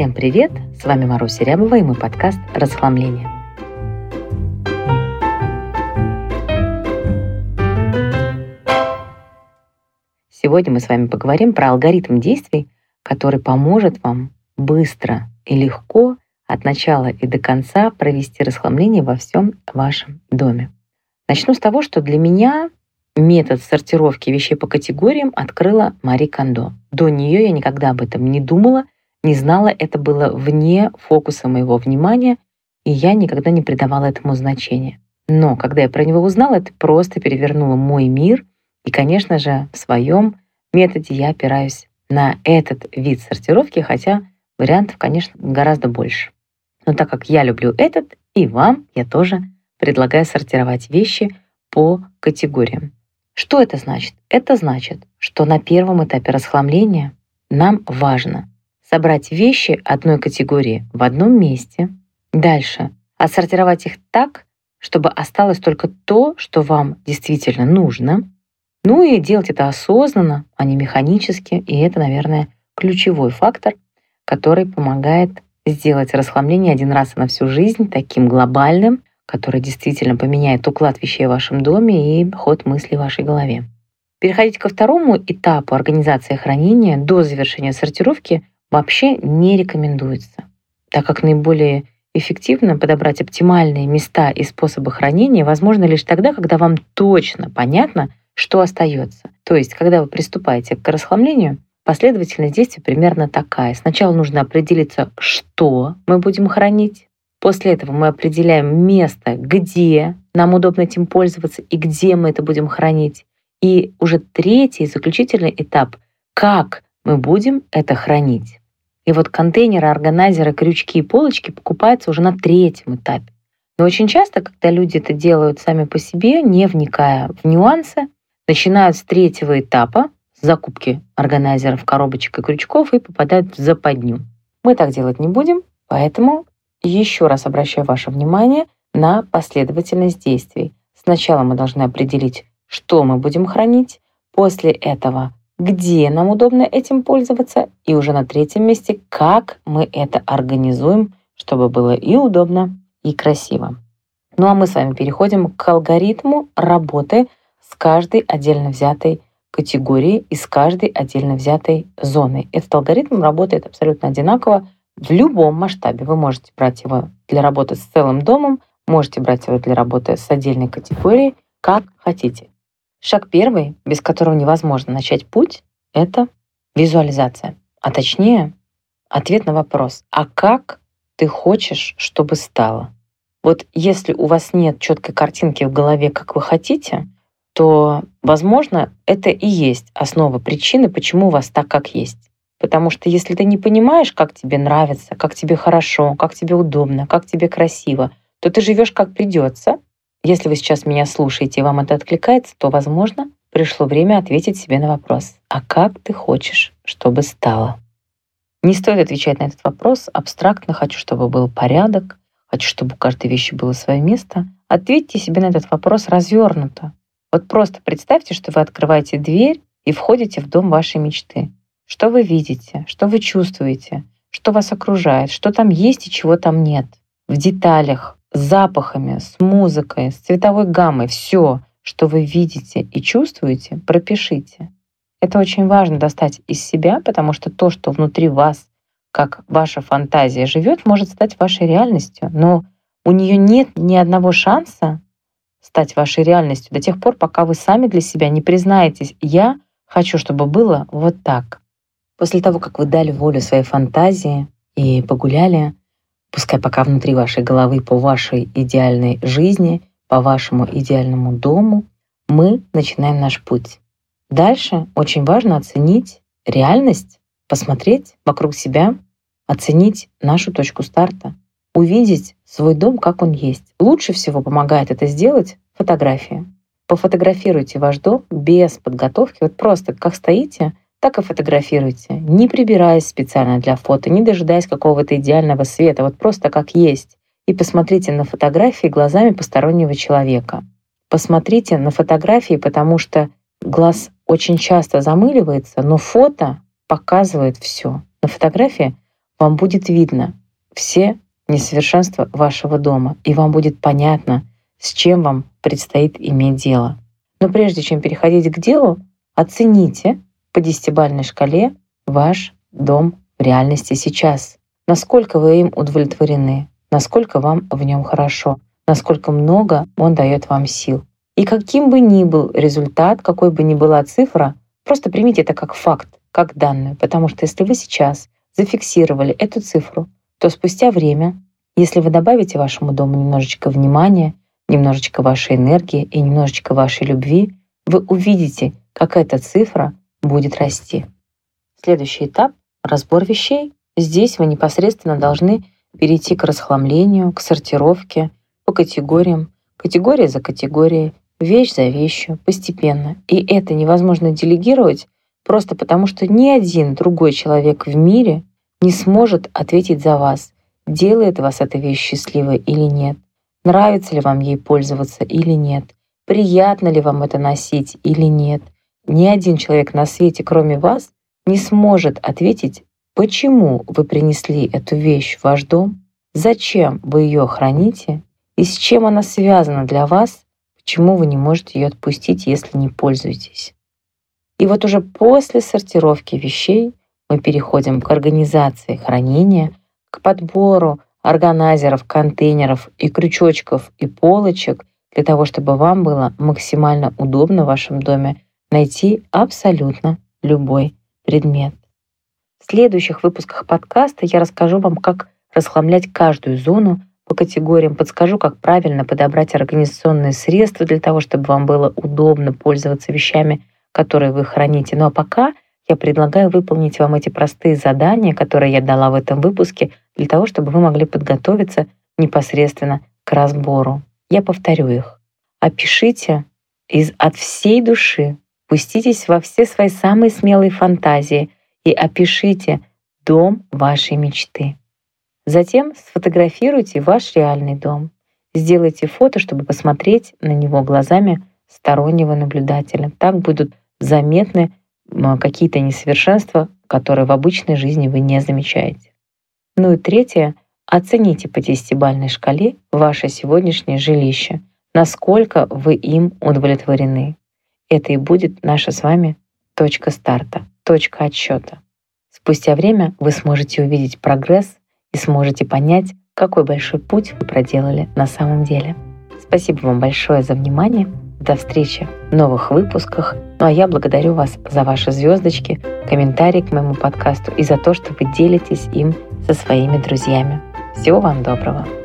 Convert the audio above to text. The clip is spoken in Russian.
Всем привет! С вами Маруся Рябова и мой подкаст «Расхламление». Сегодня мы с вами поговорим про алгоритм действий, который поможет вам быстро и легко от начала и до конца провести расхламление во всем вашем доме. Начну с того, что для меня метод сортировки вещей по категориям открыла Мари Кондо. До нее я никогда об этом не думала, не знала, это было вне фокуса моего внимания, и я никогда не придавала этому значения. Но когда я про него узнала, это просто перевернуло мой мир, и, конечно же, в своем методе я опираюсь на этот вид сортировки, хотя вариантов, конечно, гораздо больше. Но так как я люблю этот, и вам я тоже предлагаю сортировать вещи по категориям. Что это значит? Это значит, что на первом этапе расхламления нам важно собрать вещи одной категории в одном месте, дальше. Отсортировать их так, чтобы осталось только то, что вам действительно нужно, ну и делать это осознанно, а не механически, и это, наверное, ключевой фактор, который помогает сделать расхламление один раз на всю жизнь таким глобальным, который действительно поменяет уклад вещей в вашем доме и ход мыслей в вашей голове. Переходить ко второму этапу организации хранения до завершения сортировки вообще не рекомендуется, так как наиболее эффективно подобрать оптимальные места и способы хранения возможно лишь тогда, когда вам точно понятно, что остается. То есть, когда вы приступаете к расхламлению, последовательность действий примерно такая. Сначала нужно определиться, что мы будем хранить. После этого мы определяем место, где нам удобно этим пользоваться и где мы это будем хранить. И уже третий, заключительный этап, как мы будем это хранить. И вот контейнеры, органайзеры, крючки и полочки покупаются уже на третьем этапе. Но очень часто, когда люди это делают сами по себе, не вникая в нюансы, начинают с третьего этапа, с закупки органайзеров, коробочек и крючков, и попадают в западню. Мы так делать не будем, поэтому еще раз обращаю ваше внимание на последовательность действий. Сначала мы должны определить, что мы будем хранить, после этого где нам удобно этим пользоваться, и уже на третьем месте, как мы это организуем, чтобы было и удобно, и красиво. Ну а мы с вами переходим к алгоритму работы с каждой отдельно взятой категорией и с каждой отдельно взятой зоной. Этот алгоритм работает абсолютно одинаково в любом масштабе. Вы можете брать его для работы с целым домом, можете брать его для работы с отдельной категорией, как хотите. Шаг первый, без которого невозможно начать путь, это визуализация. А точнее, ответ на вопрос, а как ты хочешь, чтобы стало? Вот если у вас нет четкой картинки в голове, как вы хотите, то, возможно, это и есть основа причины, почему у вас так, как есть. Потому что если ты не понимаешь, как тебе нравится, как тебе хорошо, как тебе удобно, как тебе красиво, то ты живешь как придется, если вы сейчас меня слушаете и вам это откликается, то, возможно, пришло время ответить себе на вопрос, а как ты хочешь, чтобы стало? Не стоит отвечать на этот вопрос абстрактно, хочу, чтобы был порядок, хочу, чтобы у каждой вещи было свое место. Ответьте себе на этот вопрос развернуто. Вот просто представьте, что вы открываете дверь и входите в дом вашей мечты. Что вы видите, что вы чувствуете, что вас окружает, что там есть и чего там нет. В деталях, с запахами, с музыкой, с цветовой гаммой. Все, что вы видите и чувствуете, пропишите. Это очень важно достать из себя, потому что то, что внутри вас, как ваша фантазия живет, может стать вашей реальностью. Но у нее нет ни одного шанса стать вашей реальностью до тех пор, пока вы сами для себя не признаетесь «я хочу, чтобы было вот так». После того, как вы дали волю своей фантазии и погуляли, Пускай пока внутри вашей головы по вашей идеальной жизни, по вашему идеальному дому, мы начинаем наш путь. Дальше очень важно оценить реальность, посмотреть вокруг себя, оценить нашу точку старта, увидеть свой дом, как он есть. Лучше всего помогает это сделать фотография. Пофотографируйте ваш дом без подготовки, вот просто как стоите, так и фотографируйте, не прибираясь специально для фото, не дожидаясь какого-то идеального света, вот просто как есть. И посмотрите на фотографии глазами постороннего человека. Посмотрите на фотографии, потому что глаз очень часто замыливается, но фото показывает все. На фотографии вам будет видно все несовершенства вашего дома, и вам будет понятно, с чем вам предстоит иметь дело. Но прежде чем переходить к делу, оцените по десятибальной шкале ваш дом в реальности сейчас. Насколько вы им удовлетворены, насколько вам в нем хорошо, насколько много он дает вам сил. И каким бы ни был результат, какой бы ни была цифра, просто примите это как факт, как данную, потому что если вы сейчас зафиксировали эту цифру, то спустя время, если вы добавите вашему дому немножечко внимания, немножечко вашей энергии и немножечко вашей любви, вы увидите, как эта цифра будет расти. Следующий этап — разбор вещей. Здесь вы непосредственно должны перейти к расхламлению, к сортировке по категориям, категория за категорией, вещь за вещью, постепенно. И это невозможно делегировать просто потому, что ни один другой человек в мире не сможет ответить за вас, делает вас эта вещь счастливой или нет, нравится ли вам ей пользоваться или нет, приятно ли вам это носить или нет. Ни один человек на свете, кроме вас, не сможет ответить, почему вы принесли эту вещь в ваш дом, зачем вы ее храните и с чем она связана для вас, почему вы не можете ее отпустить, если не пользуетесь. И вот уже после сортировки вещей мы переходим к организации хранения, к подбору органайзеров, контейнеров и крючочков и полочек для того, чтобы вам было максимально удобно в вашем доме найти абсолютно любой предмет. В следующих выпусках подкаста я расскажу вам, как расхламлять каждую зону по категориям, подскажу, как правильно подобрать организационные средства для того, чтобы вам было удобно пользоваться вещами, которые вы храните. Ну а пока — я предлагаю выполнить вам эти простые задания, которые я дала в этом выпуске, для того, чтобы вы могли подготовиться непосредственно к разбору. Я повторю их. Опишите из, от всей души, пуститесь во все свои самые смелые фантазии и опишите дом вашей мечты. Затем сфотографируйте ваш реальный дом. Сделайте фото, чтобы посмотреть на него глазами стороннего наблюдателя. Так будут заметны какие-то несовершенства, которые в обычной жизни вы не замечаете. Ну и третье. Оцените по десятибальной шкале ваше сегодняшнее жилище, насколько вы им удовлетворены. Это и будет наша с вами точка старта, точка отсчета. Спустя время вы сможете увидеть прогресс и сможете понять, какой большой путь вы проделали на самом деле. Спасибо вам большое за внимание. До встречи в новых выпусках. Ну а я благодарю вас за ваши звездочки, комментарии к моему подкасту и за то, что вы делитесь им со своими друзьями. Всего вам доброго!